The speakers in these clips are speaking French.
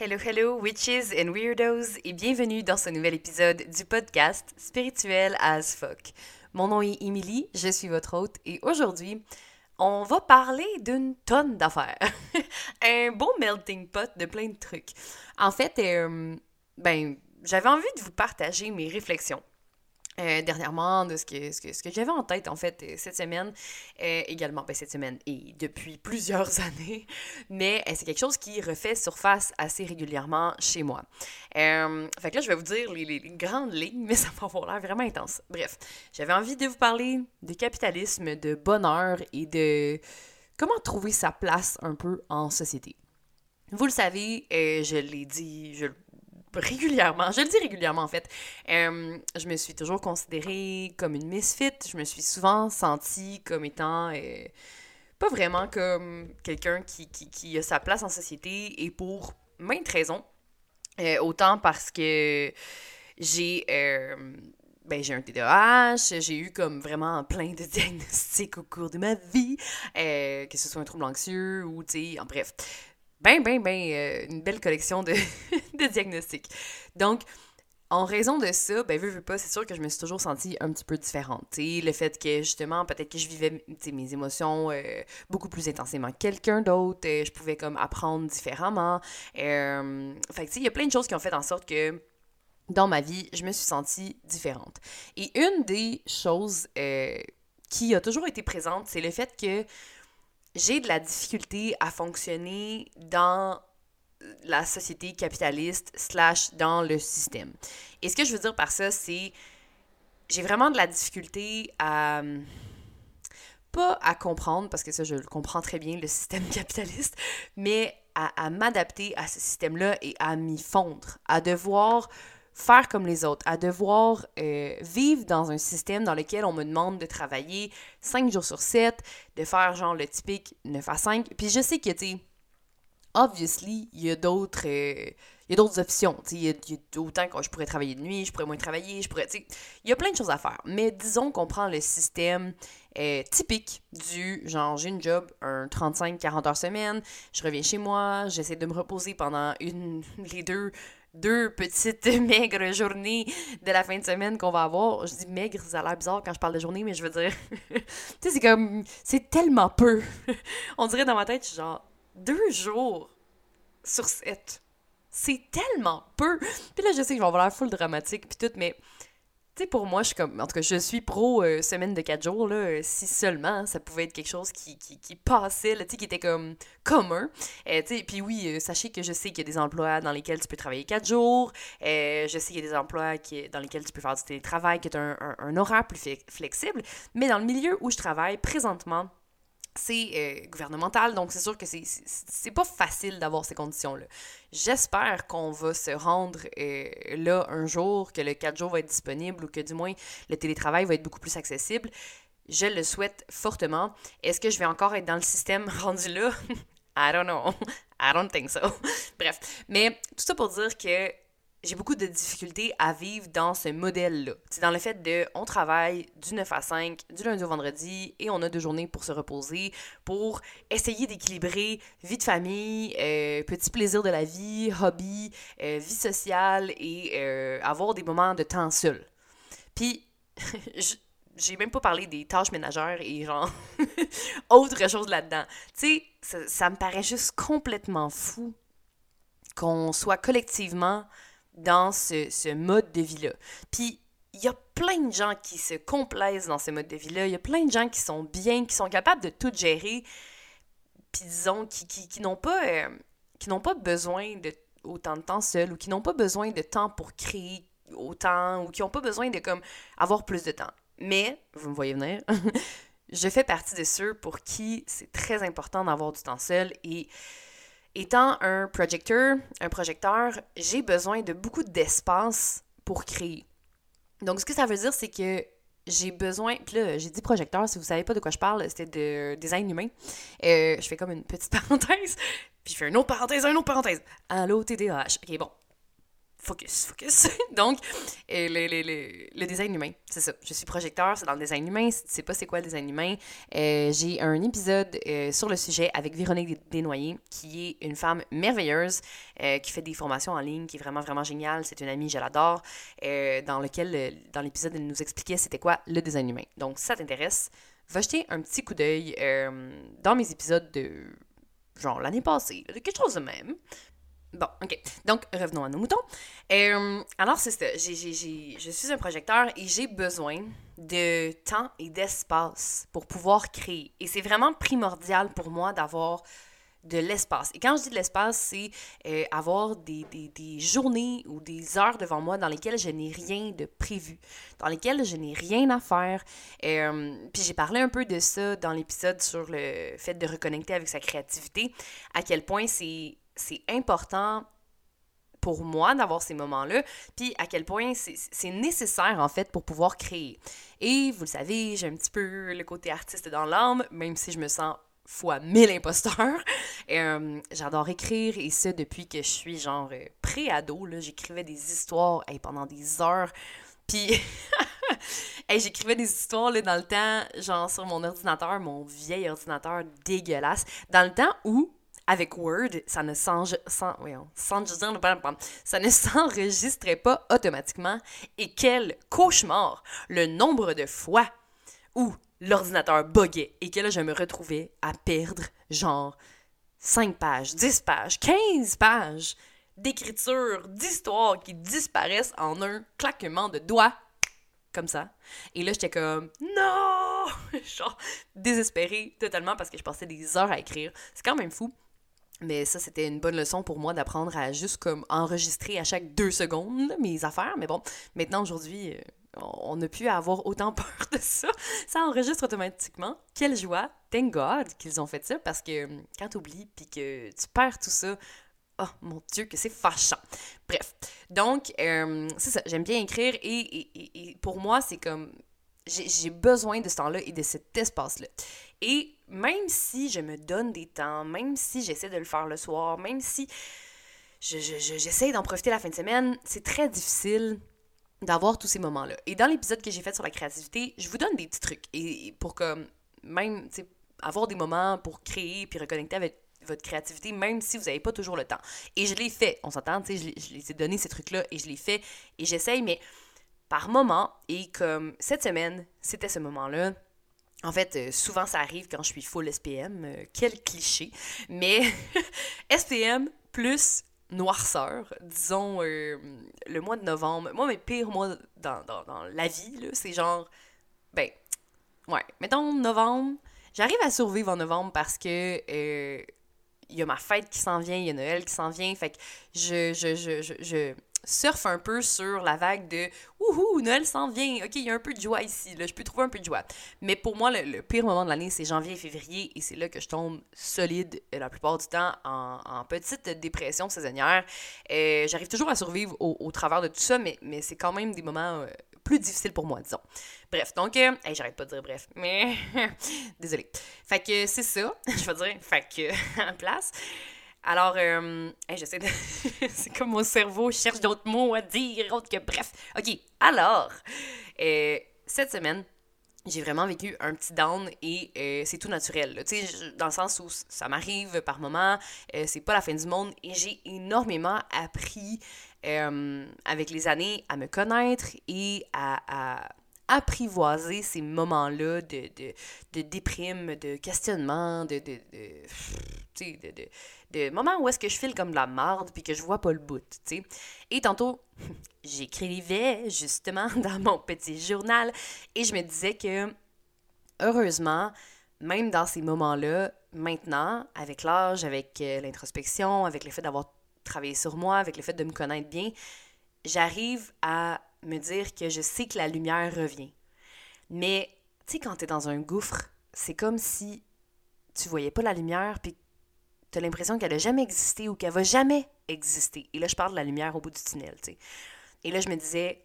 Hello, hello, witches and weirdos, et bienvenue dans ce nouvel épisode du podcast Spirituel as fuck. Mon nom est Emily, je suis votre hôte, et aujourd'hui, on va parler d'une tonne d'affaires. Un beau melting pot de plein de trucs. En fait, euh, ben, j'avais envie de vous partager mes réflexions euh, dernièrement, de ce que, ce que, ce que j'avais en tête, en fait, euh, cette semaine, euh, également, ben, cette semaine et depuis plusieurs années, mais c'est quelque chose qui refait surface assez régulièrement chez moi. fait que là, je vais vous dire les, grandes lignes, mais ça va avoir l'air vraiment intense. Bref, j'avais envie de vous parler de capitalisme, de bonheur et de comment trouver sa place un peu en société. Vous le savez, je l'ai dit, je, régulièrement, je le dis régulièrement en fait, euh, je me suis toujours considérée comme une misfit, je me suis souvent sentie comme étant euh, pas vraiment comme quelqu'un qui, a sa place en société et pour maintes raisons. Euh, autant parce que j'ai ben, j'ai un TDAH, j'ai eu comme vraiment plein de diagnostics au cours de ma vie, que ce soit un trouble anxieux ou, tu sais, en bref ben, ben, ben, euh, une belle collection de, diagnostics. Donc, en raison de ça, ben, veux, veux pas, c'est sûr que je me suis toujours sentie un petit peu différente. sais, le fait que, justement, peut-être que je vivais mes émotions euh, beaucoup plus intensément que quelqu'un d'autre, euh, je pouvais comme apprendre différemment. Euh, fait que, il y a plein de choses qui ont fait en sorte que dans ma vie, je me suis sentie différente. Et une des choses qui a toujours été présente, c'est le fait que j'ai de la difficulté à fonctionner dans la société capitaliste slash dans le système. Et ce que je veux dire par ça, c'est j'ai vraiment de la difficulté à pas à comprendre, parce que ça, je le comprends très bien, le système capitaliste, mais à, à m'adapter à ce système-là et à m'y fondre, à devoir faire comme les autres, à devoir euh, vivre dans un système dans lequel on me demande de travailler 5 jours sur 7, de faire genre le typique 9 à 5. Puis je sais que, tu obviously, il y a d'autres... Euh, il y a d'autres options. Il y, a, autant que je pourrais travailler de nuit, je pourrais moins travailler, je pourrais. Il y a plein de choses à faire. Mais disons qu'on prend le système euh, typique du genre j'ai une job, un 35-40 heures semaine, je reviens chez moi, j'essaie de me reposer pendant une, les deux deux petites maigres journées de la fin de semaine qu'on va avoir. Je dis maigre, ça a l'air bizarre quand je parle de journée, mais je veux dire, tu sais, c'est comme, c'est tellement peu. On dirait dans ma tête, je suis genre, deux jours sur sept. C'est tellement peu. Puis là, je sais que je vais avoir l'air full dramatique, puis tout, mais tu sais, pour moi, je suis comme. En tout cas, je suis pro euh, semaine de 4 jours, là. Euh, si seulement ça pouvait être quelque chose qui, qui, qui passait, là, qui était comme commun. Euh, tu sais, puis oui, sachez que je sais qu'il y a des emplois dans lesquels tu peux travailler 4 jours. je sais qu'il y a des emplois qui, dans lesquels tu peux faire du télétravail, qui est un, un, un horaire plus flexible. Mais dans le milieu où je travaille présentement, c'est euh, gouvernemental, donc c'est sûr que c'est pas facile d'avoir ces conditions-là. J'espère qu'on va se rendre euh, là un jour, que le 4 jours va être disponible ou que du moins le télétravail va être beaucoup plus accessible. Je le souhaite fortement. Est-ce que je vais encore être dans le système rendu là? I don't know. I don't think so. Bref. Mais tout ça pour dire que j'ai beaucoup de difficultés à vivre dans ce modèle-là. C'est dans le fait de, on travaille du 9 à 5, du lundi au vendredi, et on a deux journées pour se reposer, pour essayer d'équilibrer vie de famille, euh, petit plaisir de la vie, hobby, euh, vie sociale, et euh, avoir des moments de temps seul. Puis, j'ai même pas parlé des tâches ménagères et genre autre chose là-dedans. Tu sais, ça, ça me paraît juste complètement fou qu'on soit collectivement dans ce, mode de vie-là. Puis, il y a plein de gens qui se complaisent dans ce mode de vie-là. Il y a plein de gens qui sont bien, qui sont capables de tout gérer. Puis, disons, qui, qui, n'ont pas, euh, qui n'ont pas besoin de autant de temps seul ou qui n'ont pas besoin de temps pour créer autant ou qui n'ont pas besoin de comme avoir plus de temps. Mais, vous me voyez venir, je fais partie de ceux pour qui c'est très important d'avoir du temps seul et Étant un projecteur, un projecteur, j'ai besoin de beaucoup d'espace pour créer. Donc, ce que ça veut dire, c'est que j'ai besoin. Puis là, j'ai dit projecteur, si vous savez pas de quoi je parle, c'était de design humain. Euh, je fais comme une petite parenthèse, puis je fais une autre parenthèse, une autre parenthèse. Allô, TDAH. Ok, bon. Focus, focus. Donc, et le, le, design humain, c'est ça. Je suis projecteur, c'est dans le design humain. Si tu sais pas c'est quoi le design humain, euh, j'ai un épisode euh, sur le sujet avec Véronique Desnoyers, qui est une femme merveilleuse, euh, qui fait des formations en ligne, qui est vraiment, vraiment géniale. C'est une amie, je l'adore, dans lequel, dans l'épisode, elle nous expliquait c'était quoi le design humain. Donc, si ça t'intéresse, va jeter un petit coup d'œil dans mes épisodes de genre l'année passée, quelque chose de même. Bon, OK. Donc, revenons à nos moutons. Euh, alors, c'est ça. je suis un projecteur et j'ai besoin de temps et d'espace pour pouvoir créer. Et c'est vraiment primordial pour moi d'avoir de l'espace. Et quand je dis de l'espace, c'est euh, avoir des, des, journées ou des heures devant moi dans lesquelles je n'ai rien de prévu, dans lesquelles je n'ai rien à faire. Euh, puis j'ai parlé un peu de ça dans l'épisode sur le fait de reconnecter avec sa créativité, à quel point c'est c'est important pour moi d'avoir ces moments-là, puis à quel point c'est nécessaire en fait pour pouvoir créer. Et vous le savez, j'ai un petit peu le côté artiste dans l'âme, même si je me sens fois mille imposteurs. Euh, j'adore écrire et ça depuis que je suis genre euh, pré-ado. J'écrivais des histoires pendant des heures. Puis j'écrivais des histoires là, dans le temps, genre sur mon ordinateur, mon vieil ordinateur dégueulasse, dans le temps où avec Word, ça ne s'enregistrait pas automatiquement. Et quel cauchemar! Le nombre de fois où l'ordinateur buguait et que là, je me retrouvais à perdre genre 5 pages, 10 pages, 15 pages d'écriture, d'histoire qui disparaissent en un claquement de doigts. Comme ça. Et là, j'étais comme non! genre désespérée totalement parce que je passais des heures à écrire. C'est quand même fou. Mais ça, c'était une bonne leçon pour moi d'apprendre à juste comme enregistrer à chaque deux secondes mes affaires. Mais bon, maintenant, aujourd'hui, euh, on plus à avoir autant peur de ça. Ça enregistre automatiquement. Quelle joie! Thank God qu'ils ont fait ça parce que hum, quand tu oublies puis que tu perds tout ça, oh mon Dieu, que c'est fâchant. Bref. Donc, euh, c'est ça. J'aime bien écrire et, et, et pour moi, c'est comme. J'ai besoin de ce temps-là et de cet espace-là. Et même si je me donne des temps, même si j'essaie de le faire le soir, même si j'essaie je, d'en profiter la fin de semaine, c'est très difficile d'avoir tous ces moments-là. Et dans l'épisode que j'ai fait sur la créativité, je vous donne des petits trucs. Et pour que même, avoir des moments pour créer puis reconnecter avec votre créativité, même si vous n'avez pas toujours le temps. Et je l'ai fait, on s'entend, tu sais, je, les ai donné ces trucs-là et je l'ai fait et j'essaye, mais par moment, et comme cette semaine, c'était ce moment-là, en fait, euh, souvent ça arrive quand je suis full SPM. Euh, quel cliché. Mais SPM plus noirceur, disons euh, le mois de novembre. Moi, mes pires mois dans, dans, la vie, c'est genre. Ben, ouais, mettons novembre. J'arrive à survivre en novembre parce que. il y a ma fête qui s'en vient, il y a Noël qui s'en vient. Fait que je, je, je, je surfe un peu sur la vague de Wouhou, Noël s'en vient, ok, il y a un peu de joie ici, là, je peux trouver un peu de joie. Mais pour moi, le, pire moment de l'année, c'est janvier et février, et c'est là que je tombe solide euh, la plupart du temps en, petite dépression saisonnière. Euh, J'arrive toujours à survivre au, travers de tout ça, mais, mais c'est quand même des moments euh, plus difficiles pour moi, disons. Bref, donc, euh, j'arrête pas de dire bref, mais désolé. Fait que c'est ça, je vais dire, fait que, en place. Alors, euh, j'essaie de. c'est comme mon cerveau cherche d'autres mots à dire, autre que bref. OK, alors, euh, cette semaine, j'ai vraiment vécu un petit down et euh, c'est tout naturel. Tu sais, dans le sens où ça m'arrive par moments, c'est pas la fin du monde et j'ai énormément appris avec les années à me connaître et à apprivoiser ces moments-là de, de, de, déprime, de questionnement, de, de, de, de, moments où est-ce que je file comme de la marde puis que je vois pas le bout, tu. Et tantôt, j'écrivais justement dans mon petit journal et je me disais que, heureusement, même dans ces moments-là, maintenant, avec l'âge, avec euh, l'introspection, avec le fait d'avoir travaillé sur moi, avec le fait de me connaître bien, j'arrive à me dire que je sais que la lumière revient. Mais, tu sais, quand tu es dans un gouffre, c'est comme si tu voyais pas la lumière, puis tu as l'impression qu'elle a jamais existé ou qu'elle va jamais exister. Et là, je parle de la lumière au bout du tunnel, tu sais. Et là, je me disais,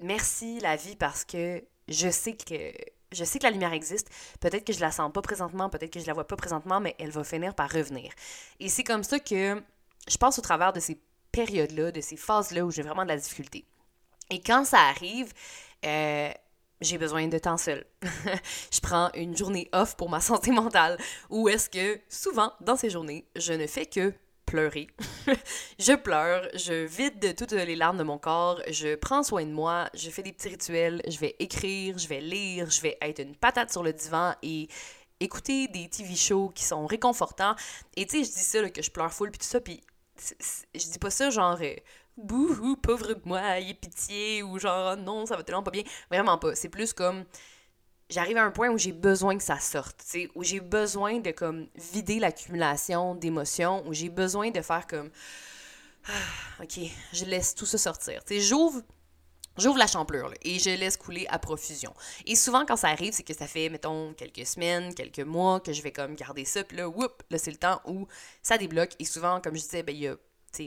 merci la vie parce que je sais que je sais que la lumière existe. Peut-être que je la sens pas présentement, peut-être que je la vois pas présentement, mais elle va finir par revenir. Et c'est comme ça que je passe au travers de ces périodes-là, de ces phases-là où j'ai vraiment de la difficulté. Et quand ça arrive, euh, j'ai besoin de temps seul. je prends une journée off pour ma santé mentale. Ou est-ce que souvent, dans ces journées, je ne fais que pleurer. je pleure, je vide toutes les larmes de mon corps, je prends soin de moi, je fais des petits rituels, je vais écrire, je vais lire, je vais être une patate sur le divan et écouter des TV shows qui sont réconfortants. Et tu sais, je dis ça, que je pleure full, puis tout ça, puis je dis pas ça genre euh, bouhou, pauvre moi, ayez pitié, ou genre non, ça va tellement pas bien. Vraiment pas. C'est plus comme j'arrive à un point où j'ai besoin que ça sorte, où j'ai besoin de comme vider l'accumulation d'émotions, où j'ai besoin de faire comme ah, OK, je laisse tout ça sortir. Tu j'ouvre J'ouvre la champlure et je laisse couler à profusion. Et souvent, quand ça arrive, c'est que ça fait, mettons, quelques semaines, quelques mois que je vais comme garder ça. Puis là, whoop, là, c'est le temps où ça débloque. Et souvent, comme je disais, ben, il y a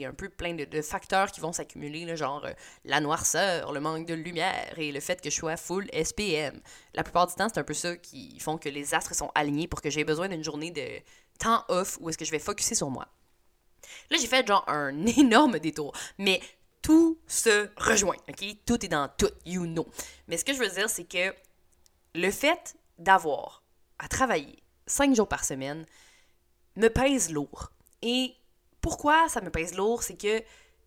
un peu plein de, facteurs qui vont s'accumuler, genre euh, la noirceur, le manque de lumière et le fait que je sois full SPM. La plupart du temps, c'est un peu ça qui font que les astres sont alignés pour que j'ai besoin d'une journée de temps off où est-ce que je vais focuser sur moi. Là, j'ai fait genre un énorme détour, mais tout se rejoint, ok? Tout est dans tout, you know. Mais ce que je veux dire, c'est que le fait d'avoir à travailler cinq jours par semaine me pèse lourd. Et pourquoi ça me pèse lourd, c'est que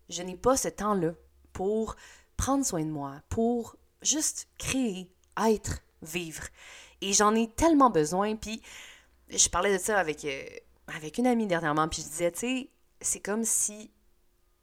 je n'ai pas ce temps-là pour prendre soin de moi, pour juste créer, être, vivre. Et j'en ai tellement besoin. Puis je parlais de ça avec, euh, avec une amie dernièrement, puis je disais, tu sais, c'est comme si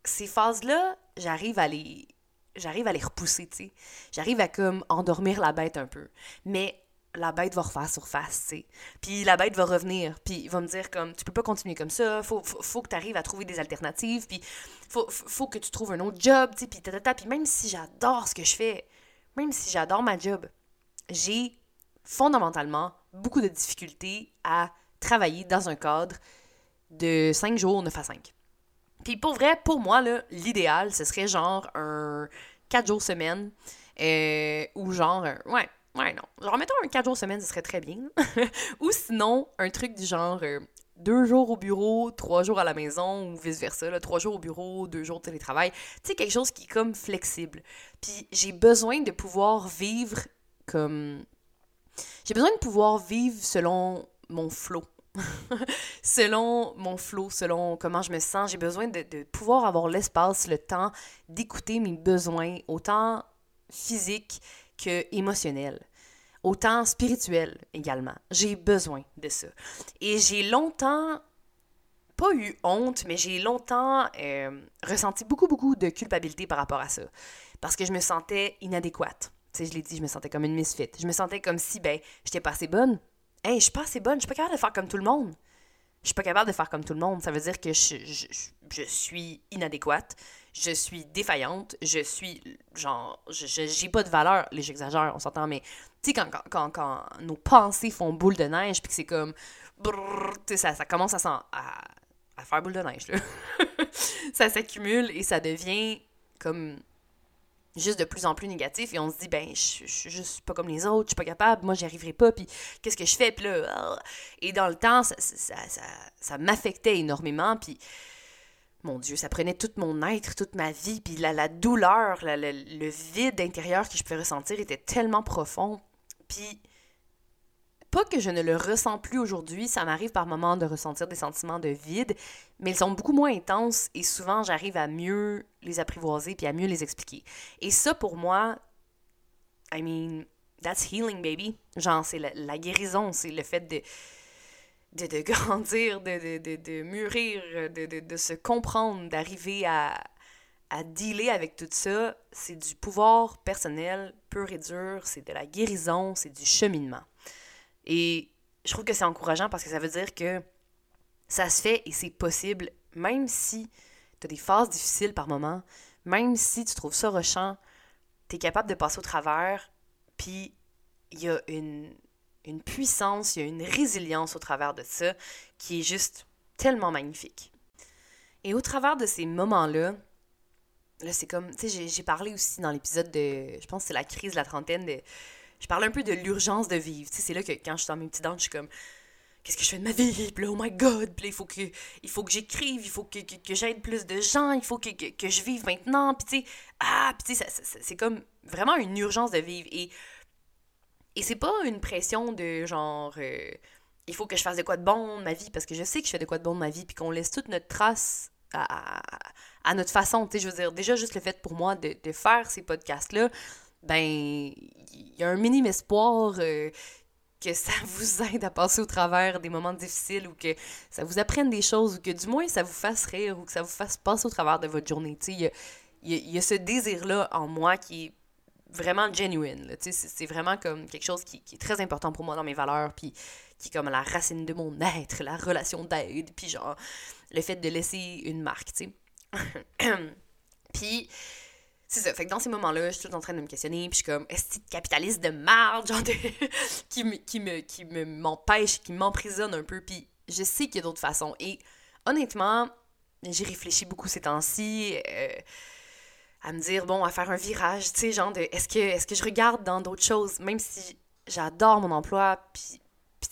ces phases-là, j'arrive à les j'arrive à les repousser, tu sais. J'arrive à comme endormir la bête un peu. Mais la bête va refaire surface, tu. Puis la bête va revenir, puis il va me dire comme, tu peux pas continuer comme ça, faut, faut, que tu arrives à trouver des alternatives, puis faut, faut que tu trouves un autre job, tu sais, puis tata, puis même si j'adore ce que je fais, même si j'adore ma job, j'ai fondamentalement beaucoup de difficultés à travailler dans un cadre de 5 jours, 9 à 5. Puis pour vrai, pour moi, l'idéal, ce serait genre un 4 jours semaine, euh, ou genre, ouais, Ouais, non. Genre, mettons un 4 jours semaine, ce serait très bien. ou sinon, un truc du genre euh, deux jours au bureau, trois jours à la maison, ou vice-versa. Trois jours au bureau, deux jours de télétravail. Tu sais, quelque chose qui est comme flexible. Puis j'ai besoin de pouvoir vivre comme... J'ai besoin de pouvoir vivre selon mon flow. selon mon flow, selon comment je me sens, j'ai besoin de, de pouvoir avoir l'espace, le temps d'écouter mes besoins, autant physiques émotionnel, autant spirituel également. J'ai besoin de ça. Et j'ai longtemps pas eu honte, mais j'ai longtemps euh, ressenti beaucoup, beaucoup de culpabilité par rapport à ça. Parce que je me sentais inadéquate. Tu sais, je l'ai dit, je me sentais comme une misfit. Je me sentais comme si, ben, j'étais pas assez bonne. Hey, je suis pas assez bonne, je suis pas capable de faire comme tout le monde. Je suis pas capable de faire comme tout le monde. Ça veut dire que je suis inadéquate je suis défaillante, je suis genre, j'ai pas de valeur, les j'exagère, on s'entend, mais tu sais, quand, quand, quand, nos pensées font boule de neige, puis que c'est comme, ça, ça commence à, à, à, faire boule de neige, là. ça s'accumule et ça devient comme juste de plus en plus négatif et on se dit ben je, suis juste pas comme les autres, je suis pas capable, moi j'y arriverai pas puis qu'est-ce que je fais? Puis là ah. et dans le temps ça, ça, ça, ça m'affectait énormément puis mon Dieu, ça prenait tout mon être, toute ma vie, puis la, la douleur, le vide intérieur que je pouvais ressentir était tellement profond. Puis, pas que je ne le ressens plus aujourd'hui, ça m'arrive par moments de ressentir des sentiments de vide, mais ils sont beaucoup moins intenses et souvent j'arrive à mieux les apprivoiser puis à mieux les expliquer. Et ça, pour moi, I mean, that's healing, baby. Genre, c'est la guérison, c'est le fait de de, de grandir, de, de, de mûrir, de, se comprendre, d'arriver à, à dealer avec tout ça, c'est du pouvoir personnel pur et dur, c'est de la guérison, c'est du cheminement. Et je trouve que c'est encourageant parce que ça veut dire que ça se fait et c'est possible, même si tu as des phases difficiles par moment, même si tu trouves ça rushant, tu es capable de passer au travers, puis il y a une, une puissance, il y a une résilience au travers de ça qui est juste tellement magnifique. Et au travers de ces moments-là, là, c'est comme, tu sais, j'ai parlé aussi dans l'épisode de, je pense c'est la crise de la trentaine, de, je parle un peu de l'urgence de vivre. Tu sais, c'est là que quand je suis dans mes petits dents, je suis comme, qu'est-ce que je fais de ma vie? Puis là, oh my god, puis il faut que, il faut que j'écrive, il faut que, que, j'aide plus de gens, il faut que, que, je vive maintenant, puis tu sais, ah, puis tu sais, c'est comme vraiment une urgence de vivre. Et, et c'est pas une pression de genre, euh, il faut que je fasse de quoi de bon de ma vie, parce que je sais que je fais de quoi de bon de ma vie, puis qu'on laisse toute notre trace à, à notre façon, tu sais, je veux dire, déjà juste le fait pour moi de, de faire ces podcasts-là, ben, il y a un minime espoir euh, que ça vous aide à passer au travers des moments difficiles ou que ça vous apprenne des choses ou que du moins ça vous fasse rire ou que ça vous fasse passer au travers de votre journée. Il y a, y a, ce désir-là en moi qui est vraiment genuine. C'est vraiment comme quelque chose qui, est très important pour moi dans mes valeurs, puis qui est comme la racine de mon être, la relation d'aide, puis genre le fait de laisser une marque, tu sais. puis c'est ça. Fait que dans ces moments-là, je suis tout en train de me questionner, puis je suis comme, est-ce que capitaliste de marde, genre, qui me, qui me, qui me, m'empêche, qui m'emprisonne un peu, puis je sais qu'il y a d'autres façons. Et honnêtement, j'ai réfléchi beaucoup ces temps-ci, euh, à me dire, bon, à faire un virage, tu sais, genre, de, est-ce que, est-ce que je regarde dans d'autres choses, même si j'adore mon emploi, puis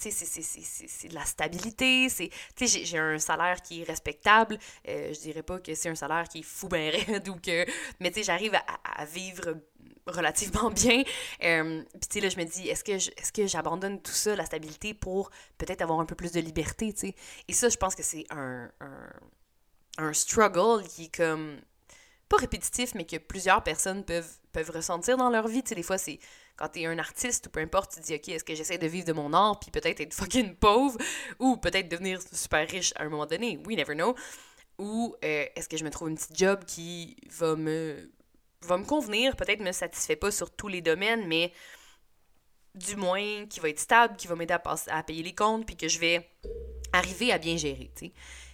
tu sais, c'est de la stabilité. Tu sais, j'ai un salaire qui est respectable. Euh, je dirais pas que c'est un salaire qui est fou ben raide ou que... Mais, tu sais, j'arrive à, vivre relativement bien. Euh, puis, tu sais, là, je me dis, est-ce que que j'abandonne tout ça, la stabilité, pour peut-être avoir un peu plus de liberté, tu sais? Et ça, je pense que c'est un, un, un struggle qui est comme pas répétitif, mais que plusieurs personnes peuvent, peuvent ressentir dans leur vie. Tu sais, des fois, c'est quand t'es un artiste ou peu importe, tu te dis, OK, est-ce que j'essaie de vivre de mon art puis peut-être être fucking pauvre ou peut-être devenir super riche à un moment donné? We never know. Ou euh, est-ce que je me trouve un petit job qui va me, va me convenir, peut-être me satisfait pas sur tous les domaines, mais du moins qui va être stable, qui va m'aider à, payer les comptes puis que je vais arriver à bien gérer.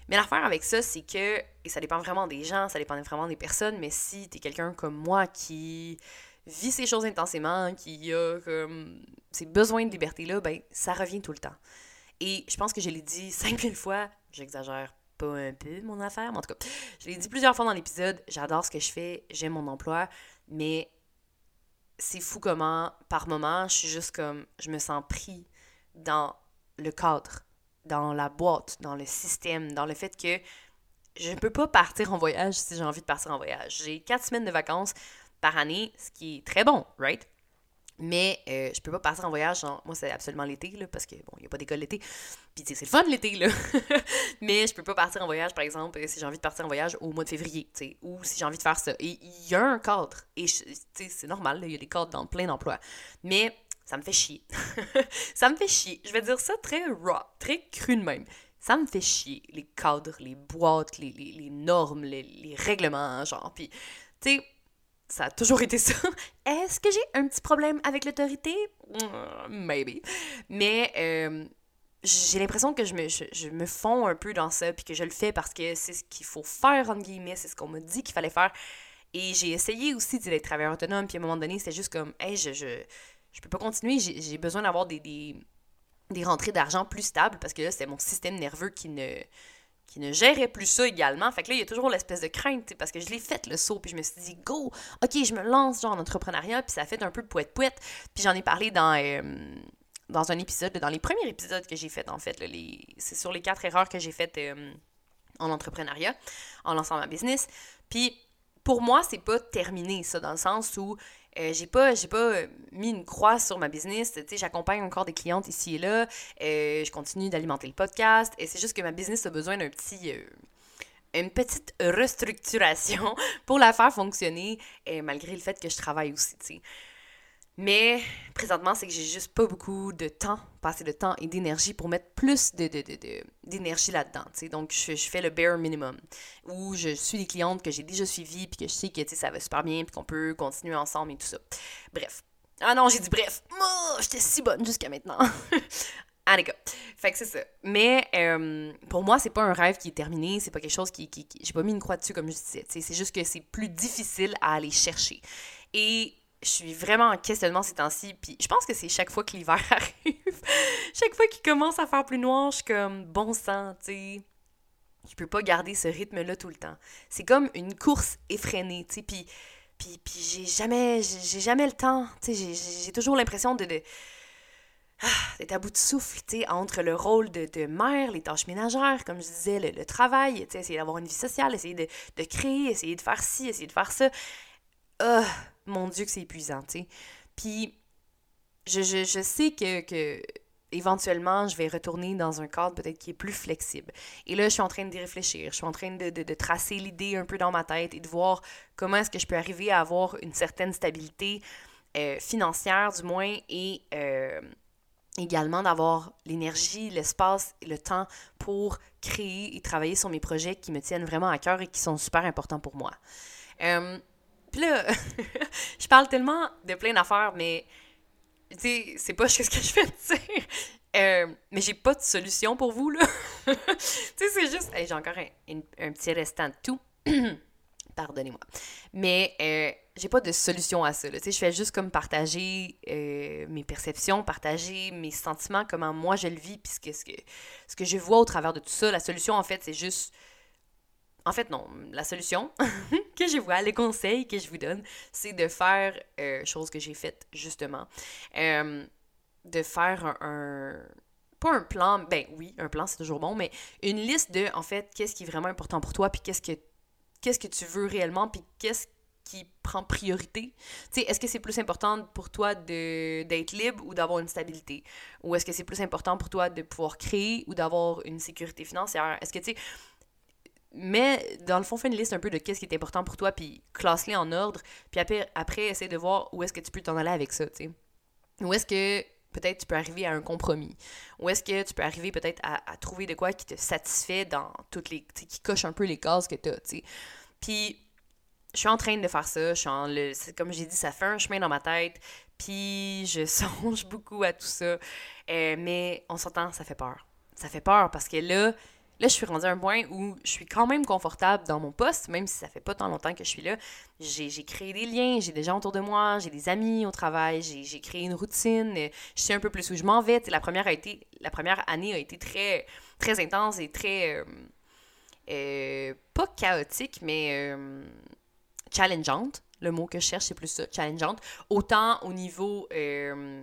Mais l'affaire avec ça, c'est que, et ça dépend vraiment des gens, ça dépend vraiment des personnes, mais si t'es quelqu'un comme moi qui vit ces choses intensément, qui a comme ces besoins de liberté-là, ben ça revient tout le temps. Et je pense que je l'ai dit 5000 fois, j'exagère pas un peu mon affaire, mais en tout cas, je l'ai dit plusieurs fois dans l'épisode, j'adore ce que je fais, j'aime mon emploi, mais c'est fou comment, par moment, je suis juste comme, je me sens pris dans le cadre, dans la boîte, dans le système, dans le fait que je ne peux pas partir en voyage si j'ai envie de partir en voyage. J'ai quatre semaines de vacances, par année, ce qui est très bon, right? Mais euh, je peux pas partir en voyage, moi c'est absolument l'été, là, parce que bon, il n'y a pas d'école l'été. Puis tu sais, c'est le fun l'été, là. Mais je peux pas partir en voyage, par exemple, si j'ai envie de partir en voyage au mois de février, tu sais, ou si j'ai envie de faire ça. Et il y a un cadre. Et tu sais, c'est normal, il y a des cadres dans plein d'emplois. Mais ça me fait chier. ça me fait chier. Je vais dire ça très raw, très cru de même. Ça me fait chier, les cadres, les boîtes, les, les, normes, les, règlements, genre. Puis, tu sais, ça a toujours été ça. Est-ce que j'ai un petit problème avec l'autorité? Mm, maybe. Mais euh, j'ai l'impression que je me, je, me fonds un peu dans ça, puis que je le fais parce que c'est ce qu'il faut faire, entre guillemets, c'est ce qu'on m'a dit qu'il fallait faire. Et j'ai essayé aussi d'être travailleur autonome, puis à un moment donné, c'était juste comme, hey, je, je peux pas continuer, j'ai besoin d'avoir des, des, rentrées d'argent plus stables parce que là, c'est mon système nerveux qui ne qui ne gérait plus ça également. Fait que là, il y a toujours l'espèce de crainte, parce que je l'ai fait le saut, puis je me suis dit, go, ok, je me lance genre en entrepreneuriat, puis ça fait un peu poète-poète. Puis j'en ai parlé dans, euh, dans un épisode, dans les premiers épisodes que j'ai fait en fait. C'est sur les quatre erreurs que j'ai faites euh, en entrepreneuriat, en lançant ma business. Puis pour moi, c'est pas terminé, ça, dans le sens où euh, j'ai pas j'ai pas euh, mis une croix sur ma business. Tu sais, j'accompagne encore des clientes ici et là. Euh, je continue d'alimenter le podcast. Et c'est juste que ma business a besoin d'un petit une petite restructuration pour la faire fonctionner, malgré le fait que je travaille aussi, tu sais. Mais présentement, c'est que j'ai juste pas beaucoup de temps, passer de temps et d'énergie pour mettre plus de, d'énergie là-dedans. Donc, je, fais le bare minimum. Où je suis des clientes que j'ai déjà suivies, puis que je sais que ça va super bien, puis qu'on peut continuer ensemble et tout ça. Bref. Ah non, j'ai dit bref. Oh, J'étais si bonne jusqu'à maintenant. Allez, Fait que c'est ça. Mais euh, pour moi, c'est pas un rêve qui est terminé, c'est pas quelque chose qui. qui, j'ai pas mis une croix dessus, comme je disais. C'est juste que c'est plus difficile à aller chercher. Et je suis vraiment en questionnement ces temps-ci, puis je pense que c'est chaque fois que l'hiver arrive, chaque fois qu'il commence à faire plus noir, je suis comme bon sang, tu sais. Je peux pas garder ce rythme-là tout le temps. C'est comme une course effrénée, tu sais, puis, puis, puis j'ai jamais, j'ai jamais le temps, tu sais, j'ai toujours l'impression de, ah, d'être à bout de souffle, tu sais, entre le rôle de, de, mère, les tâches ménagères, comme je disais, le, travail, tu sais, essayer d'avoir une vie sociale, essayer de, de, créer, essayer de faire ci, essayer de faire ça. Ah, mon Dieu que c'est épuisant, tu sais. Puis, je, je, je, sais que, que éventuellement, je vais retourner dans un cadre peut-être qui est plus flexible. Et là, je suis en train d'y réfléchir. Je suis en train de, de, de tracer l'idée un peu dans ma tête et de voir comment est-ce que je peux arriver à avoir une certaine stabilité euh, financière, du moins, et euh, également d'avoir l'énergie, l'espace et le temps pour créer et travailler sur mes projets qui me tiennent vraiment à cœur et qui sont super importants pour moi. Euh, là, je parle tellement de plein d'affaires, mais tu sais, c'est pas ce que je fais dire. Euh, mais j'ai pas de solution pour vous, là. tu sais, c'est juste. j'ai encore un, petit restant de tout. Pardonnez-moi. Mais euh, j'ai pas de solution à ça. Tu sais, je fais juste comme partager euh, mes perceptions, partager mes sentiments, comment moi je le vis, puis ce, que, ce que je vois au travers de tout ça. La solution, en fait, c'est juste. En fait, non. La solution que je vois, les conseils que je vous donne, c'est de faire euh, chose que j'ai faite, justement. Euh, de faire un, Pas un plan, ben oui, un plan, c'est toujours bon, mais une liste de, en fait, qu'est-ce qui est vraiment important pour toi, puis qu'est-ce que, qu'est-ce que tu veux réellement, puis qu'est-ce qui prend priorité. Tu sais, est-ce que c'est plus important pour toi de, d'être libre ou d'avoir une stabilité? Ou est-ce que c'est plus important pour toi de pouvoir créer ou d'avoir une sécurité financière? Est-ce que, tu sais, mais dans le fond, fais une liste un peu de qu'est-ce qui est important pour toi, puis classe-les en ordre, puis après, après essaie de voir où est-ce que tu peux t'en aller avec ça, tu sais. Où est-ce que peut-être tu peux arriver à un compromis? Où est-ce que tu peux arriver peut-être à, trouver de quoi qui te satisfait dans toutes les... qui coche un peu les cases que tu as, tu sais. Puis je suis en train de faire ça. Je suis en le, comme j'ai dit, ça fait un chemin dans ma tête. Puis je songe beaucoup à tout ça. Euh, mais on s'entend, ça fait peur. Ça fait peur parce que là, là, je suis rendue à un point où je suis quand même confortable dans mon poste, même si ça fait pas tant longtemps que je suis là. J'ai créé des liens, j'ai des gens autour de moi, j'ai des amis au travail, j'ai créé une routine. Je sais un peu plus où je m'en vais. la première année a été très, intense et très euh, euh, pas chaotique, mais challengeante. Le mot que je cherche, c'est plus ça, challengeante. Autant au niveau euh,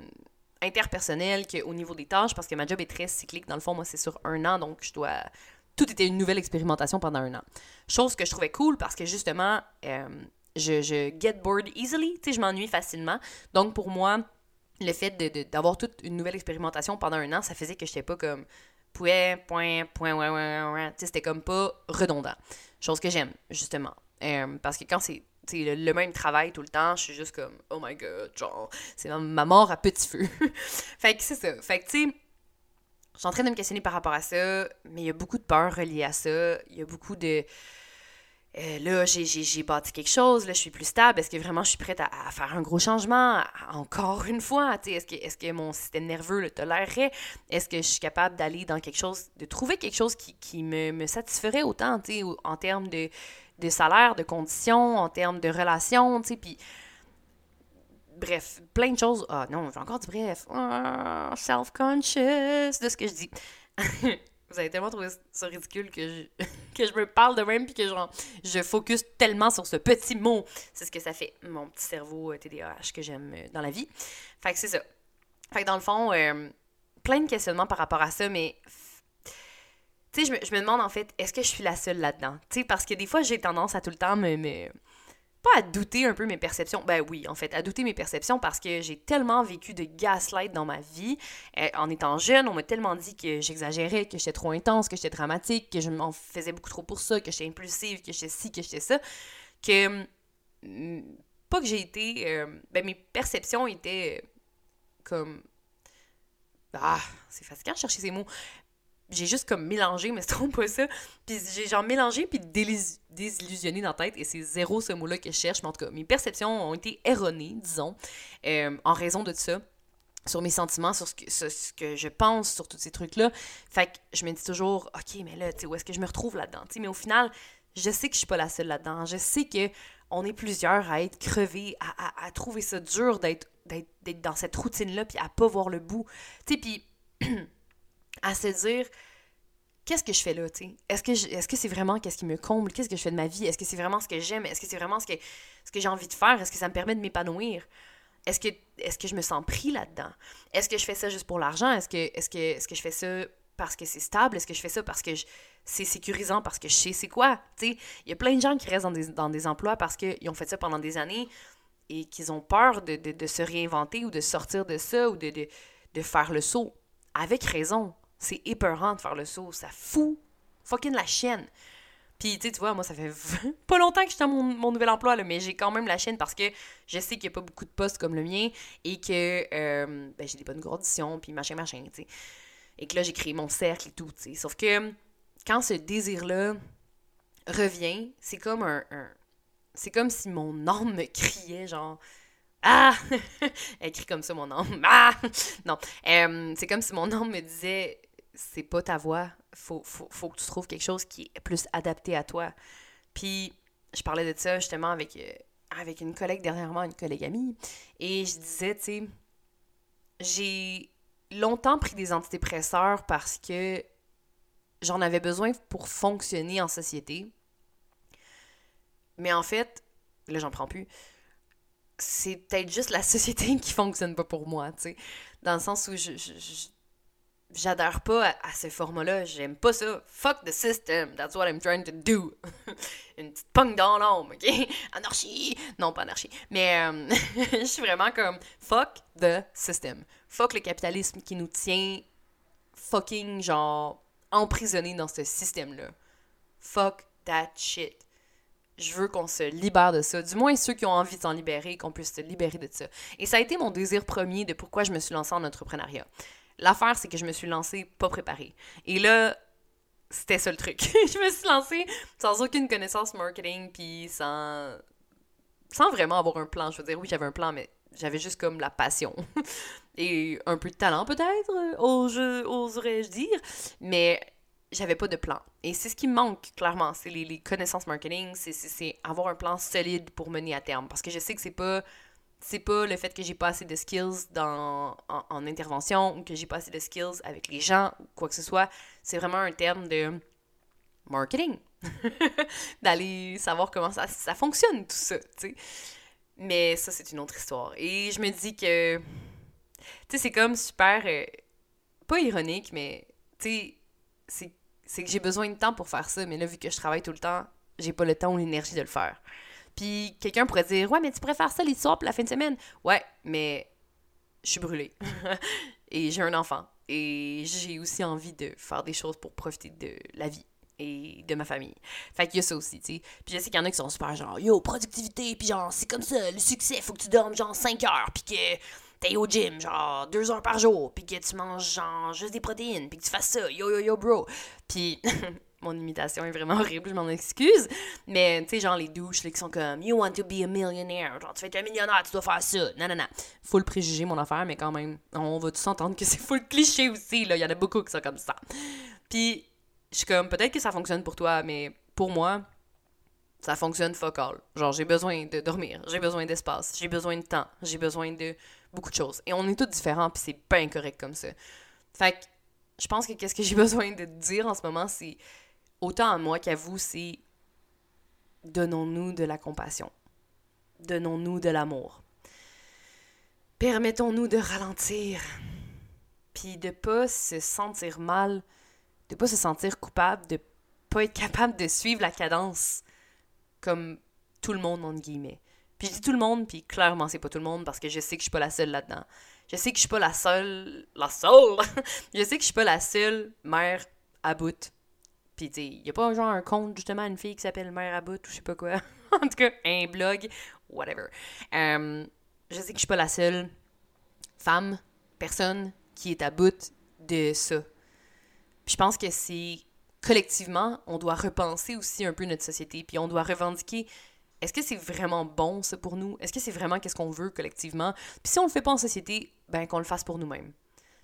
interpersonnel qu'au niveau des tâches, parce que ma job est très cyclique. Dans le fond, moi, c'est sur un an, donc je dois. Tout était une nouvelle expérimentation pendant un an. Chose que je trouvais cool parce que justement, euh, je, get bored easily, tu sais, je m'ennuie facilement. Donc pour moi, le fait d'avoir toute une nouvelle expérimentation pendant un an, ça faisait que je n'étais pas comme point, point, point, ouais, ouais, ouais. Tu sais, c'était comme pas redondant. Chose que j'aime, justement. Euh, parce que quand c'est le, le, même travail tout le temps, je suis juste comme oh my god, genre, c'est ma mort à petit feu. fait que c'est ça. Fait que tu sais, je suis en train de me questionner par rapport à ça, mais il y a beaucoup de peur reliée à ça. Il y a beaucoup de. Euh, là, j'ai bâti quelque chose, là, je suis plus stable. Est-ce que vraiment je suis prête à, faire un gros changement? Encore une fois, est-ce que, est que mon système nerveux le tolérerait? Est-ce que je suis capable d'aller dans quelque chose, de trouver quelque chose qui, qui me, me satisferait autant, en termes de, de salaire, de conditions, en termes de relations, tu sais, puis bref, plein de choses. Ah non, j'ai encore du bref. Ah, self-conscious de ce que je dis. Vous avez tellement trouvé ça ridicule que je, que je me parle de même puis que genre, je focus tellement sur ce petit mot. C'est ce que ça fait, mon petit cerveau TDAH euh, que j'aime euh, dans la vie. Fait que c'est ça. Fait que dans le fond, euh, plein de questionnements par rapport à ça, mais tu sais, je me, demande en fait, est-ce que je suis la seule là-dedans? Tu sais, parce que des fois, j'ai tendance à tout le temps me, me, Pas à douter un peu mes perceptions. Ben oui, en fait, à douter mes perceptions parce que j'ai tellement vécu de gaslight dans ma vie. Euh, en étant jeune, on m'a tellement dit que j'exagérais, que j'étais trop intense, que j'étais dramatique, que je m'en faisais beaucoup trop pour ça, que j'étais impulsive, que j'étais ci, que j'étais ça. Que. Mm, pas que j'ai été. Euh, ben mes perceptions étaient euh, comme. Ah, c'est fatigant de chercher ces mots j'ai juste comme mélangé, mais c'est trop pas ça. Puis j'ai genre mélangé puis désillusionné dans la tête, et c'est zéro ce mot-là que je cherche, mais en tout cas, mes perceptions ont été erronées, disons, euh, en raison de ça sur mes sentiments, sur ce que, je pense, sur tous ces trucs-là. Fait que je me dis toujours, OK, mais là, tu où est-ce que je me retrouve là-dedans? mais au final, je sais que je suis pas la seule là-dedans. Je sais que on est plusieurs à être crevés, à, à, trouver ça dur d'être dans cette routine-là, puis à pas voir le bout. Tu sais, puis à se dire qu'est-ce que je fais là, tu sais? Est-ce que est-ce que c'est vraiment qu'est-ce qui me comble? Qu'est-ce que je fais de ma vie? Est-ce que c'est vraiment ce que j'aime? Est-ce que c'est vraiment ce que, ce que j'ai envie de faire? Est-ce que ça me permet de m'épanouir? est-ce que, est que je me sens pris là-dedans? Est-ce que je fais ça juste pour l'argent? Est-ce que, est que, est que je fais ça parce que c'est stable? Est-ce que je fais ça parce que c'est sécurisant, parce que je sais c'est quoi? Il y a plein de gens qui restent dans des, dans des emplois parce qu'ils ont fait ça pendant des années et qu'ils ont peur de, de, de, se réinventer ou de sortir de ça ou de, de, de faire le saut. Avec raison. C'est épeurant de faire le saut. Ça fout fucking la chienne. Puis, tu vois, moi, ça fait pas longtemps que je suis dans mon, nouvel emploi, là, mais j'ai quand même la chaîne parce que je sais qu'il n'y a pas beaucoup de postes comme le mien et que euh, ben, j'ai des bonnes conditions, puis machin, machin, tu sais. Et que là, j'ai créé mon cercle et tout, tu sais. Sauf que quand ce désir-là revient, c'est comme un, C'est comme si mon âme me criait, genre... Ah! Elle comme ça, mon âme. Ah! Non. Euh, c'est comme si mon âme me disait c'est pas ta voix. Faut, faut, faut, que tu trouves quelque chose qui est plus adapté à toi. Puis, je parlais de ça justement avec, euh, avec une collègue dernièrement, une collègue amie, et je disais, tu sais, j'ai longtemps pris des antidépresseurs parce que j'en avais besoin pour fonctionner en société. Mais en fait, là, j'en prends plus. C'est peut-être juste la société qui fonctionne pas pour moi, tu sais. Dans le sens où je j'adhère pas à, ce format-là. J'aime pas ça. Fuck the system. That's what I'm trying to do. Une petite punk dans l'ombre, ok? Anarchie. Non, pas anarchie. Mais euh, je suis vraiment comme fuck the system. Fuck le capitalisme qui nous tient fucking genre emprisonnés dans ce système-là. Fuck that shit. Je veux qu'on se libère de ça. Du moins, ceux qui ont envie de s'en libérer, qu'on puisse se libérer de ça. Et ça a été mon désir premier de pourquoi je me suis lancée en entrepreneuriat. L'affaire, c'est que je me suis lancée pas préparée. Et là, c'était ça le truc. je me suis lancée sans aucune connaissance marketing, puis sans, sans vraiment avoir un plan. Je veux dire, oui, j'avais un plan, mais j'avais juste comme la passion. Et un peu de talent, peut-être, oserais-je dire. Mais j'avais pas de plan. Et c'est ce qui me manque, clairement. C'est les, connaissances marketing, c'est avoir un plan solide pour mener à terme. Parce que je sais que c'est pas c'est pas le fait que j'ai pas assez de skills dans, en, intervention ou que j'ai pas assez de skills avec les gens ou quoi que ce soit. C'est vraiment un terme de marketing. D'aller savoir comment ça, ça fonctionne, tout ça, tu sais. Mais ça, c'est une autre histoire. Et je me dis que, tu sais, c'est comme super, euh, pas ironique, mais, tu sais, c'est que j'ai besoin de temps pour faire ça. Mais là, vu que je travaille tout le temps, j'ai pas le temps ou l'énergie de le faire. Puis quelqu'un pourrait dire Ouais, mais tu préfères ça les soirs pour la fin de semaine. Ouais, mais je suis brûlée. et j'ai un enfant. Et j'ai aussi envie de faire des choses pour profiter de la vie et de ma famille. Fait qu'il y a ça aussi, tu sais. Puis je sais qu'il y en a qui sont super genre Yo, productivité, puis genre, c'est comme ça, le succès, faut que tu dormes genre 5 heures, puis que t'es au gym, genre 2 heures par jour, puis que tu manges genre juste des protéines, puis que tu fasses ça, yo yo yo bro. Puis mon imitation est vraiment horrible, je m'en excuse. Mais, tu sais, genre les douches là, qui sont comme You want to be a millionaire. Genre, tu fais être un millionnaire, tu dois faire ça. Non, non, non. Faut le préjuger, mon affaire, mais quand même, on va tous entendre que c'est full cliché aussi. Là. Il y en a beaucoup qui sont comme ça. Puis, je suis comme, peut-être que ça fonctionne pour toi, mais pour moi, ça fonctionne fuck all. Genre, j'ai besoin de dormir, j'ai besoin d'espace, j'ai besoin de temps, j'ai besoin de beaucoup de choses. Et on est tous différents, puis c'est pas incorrect comme ça. Fait que, je pense que qu'est-ce que j'ai besoin de dire en ce moment, c'est autant à moi qu'à vous, c'est donnons-nous de la compassion. Donnons-nous de l'amour. Permettons-nous de ralentir. Puis de pas se sentir mal, de pas se sentir coupable, de pas être capable de suivre la cadence comme tout le monde, entre guillemets. Puis je dis tout le monde, puis clairement, c'est pas tout le monde parce que je sais que je suis pas la seule là-dedans. Je sais que je suis pas la seule. La seule! je sais que je suis pas la seule mère à bout puis, tu sais, il a pas genre un compte, justement, une fille qui s'appelle Mère à bout ou je sais pas quoi. en tout cas, un blog, whatever. Euh, je sais que je suis pas la seule femme, personne qui est à bout de ça. Puis je pense que c'est collectivement, on doit repenser aussi un peu notre société, puis on doit revendiquer est-ce que c'est vraiment bon ça pour nous? Est-ce que c'est vraiment qu'est-ce qu'on veut collectivement? Puis si on le fait pas en société, ben qu'on le fasse pour nous-mêmes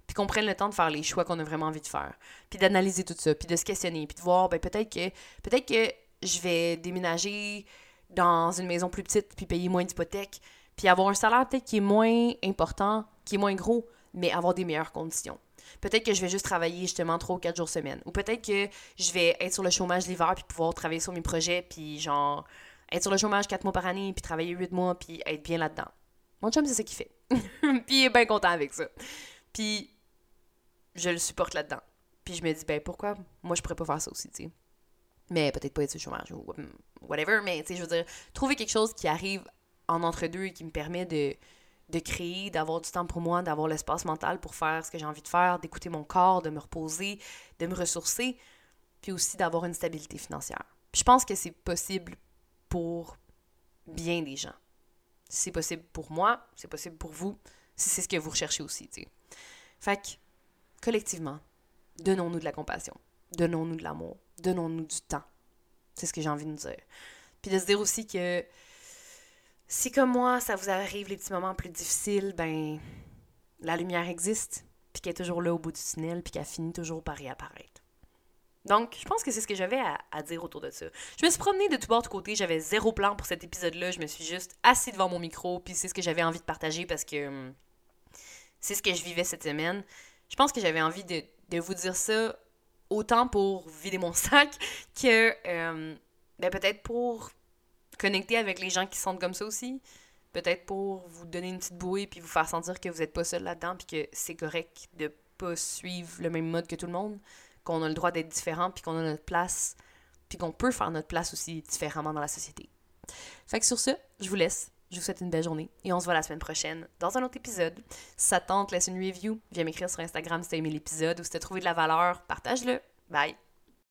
puis qu'on prenne le temps de faire les choix qu'on a vraiment envie de faire, puis d'analyser tout ça, puis de se questionner, puis de voir, ben peut-être que peut-être que je vais déménager dans une maison plus petite, puis payer moins d'hypothèque, puis avoir un salaire peut-être qui est moins important, qui est moins gros, mais avoir des meilleures conditions. Peut-être que je vais juste travailler justement 3 ou 4 jours semaine. Ou peut-être que je vais être sur le chômage l'hiver puis pouvoir travailler sur mes projets puis genre être sur le chômage 4 mois par année puis travailler 8 mois puis être bien là-dedans. Mon chum, c'est ce qu'il fait. puis il est bien content avec ça. Puis je le supporte là-dedans. Puis je me dis, ben pourquoi moi je pourrais pas faire ça aussi, tu sais? Mais peut-être pas être sur chômage ou whatever, mais tu sais, je veux dire, trouver quelque chose qui arrive en entre-deux et qui me permet de, de créer, d'avoir du temps pour moi, d'avoir l'espace mental pour faire ce que j'ai envie de faire, d'écouter mon corps, de me reposer, de me ressourcer, puis aussi d'avoir une stabilité financière. Puis je pense que c'est possible pour bien des gens. C'est possible pour moi, c'est possible pour vous, si c'est ce que vous recherchez aussi, tu sais. Fait que, collectivement, donnons-nous de la compassion, donnons-nous de l'amour, donnons-nous du temps. C'est ce que j'ai envie de nous dire. Puis de se dire aussi que si comme moi, ça vous arrive les petits moments plus difficiles, ben la lumière existe, puis qu'elle est toujours là au bout du tunnel, puis qu'elle finit toujours par réapparaître. Donc, je pense que c'est ce que j'avais à, dire autour de ça. Je me suis promenée de tout bord, de côté, j'avais zéro plan pour cet épisode-là, je me suis juste assise devant mon micro, puis c'est ce que j'avais envie de partager parce que hum, c'est ce que je vivais cette semaine. Je pense que j'avais envie de, vous dire ça autant pour vider mon sac que euh, ben peut-être pour connecter avec les gens qui se sentent comme ça aussi. Peut-être pour vous donner une petite bouée puis vous faire sentir que vous n'êtes pas seul là-dedans puis que c'est correct de pas suivre le même mode que tout le monde, qu'on a le droit d'être différent puis qu'on a notre place puis qu'on peut faire notre place aussi différemment dans la société. Fait que sur ce, je vous laisse. Je vous souhaite une belle journée et on se voit la semaine prochaine dans un autre épisode. Si ça tente, laisse une review. Viens m'écrire sur Instagram si t'as aimé l'épisode ou si t'as trouvé de la valeur. Partage-le. Bye!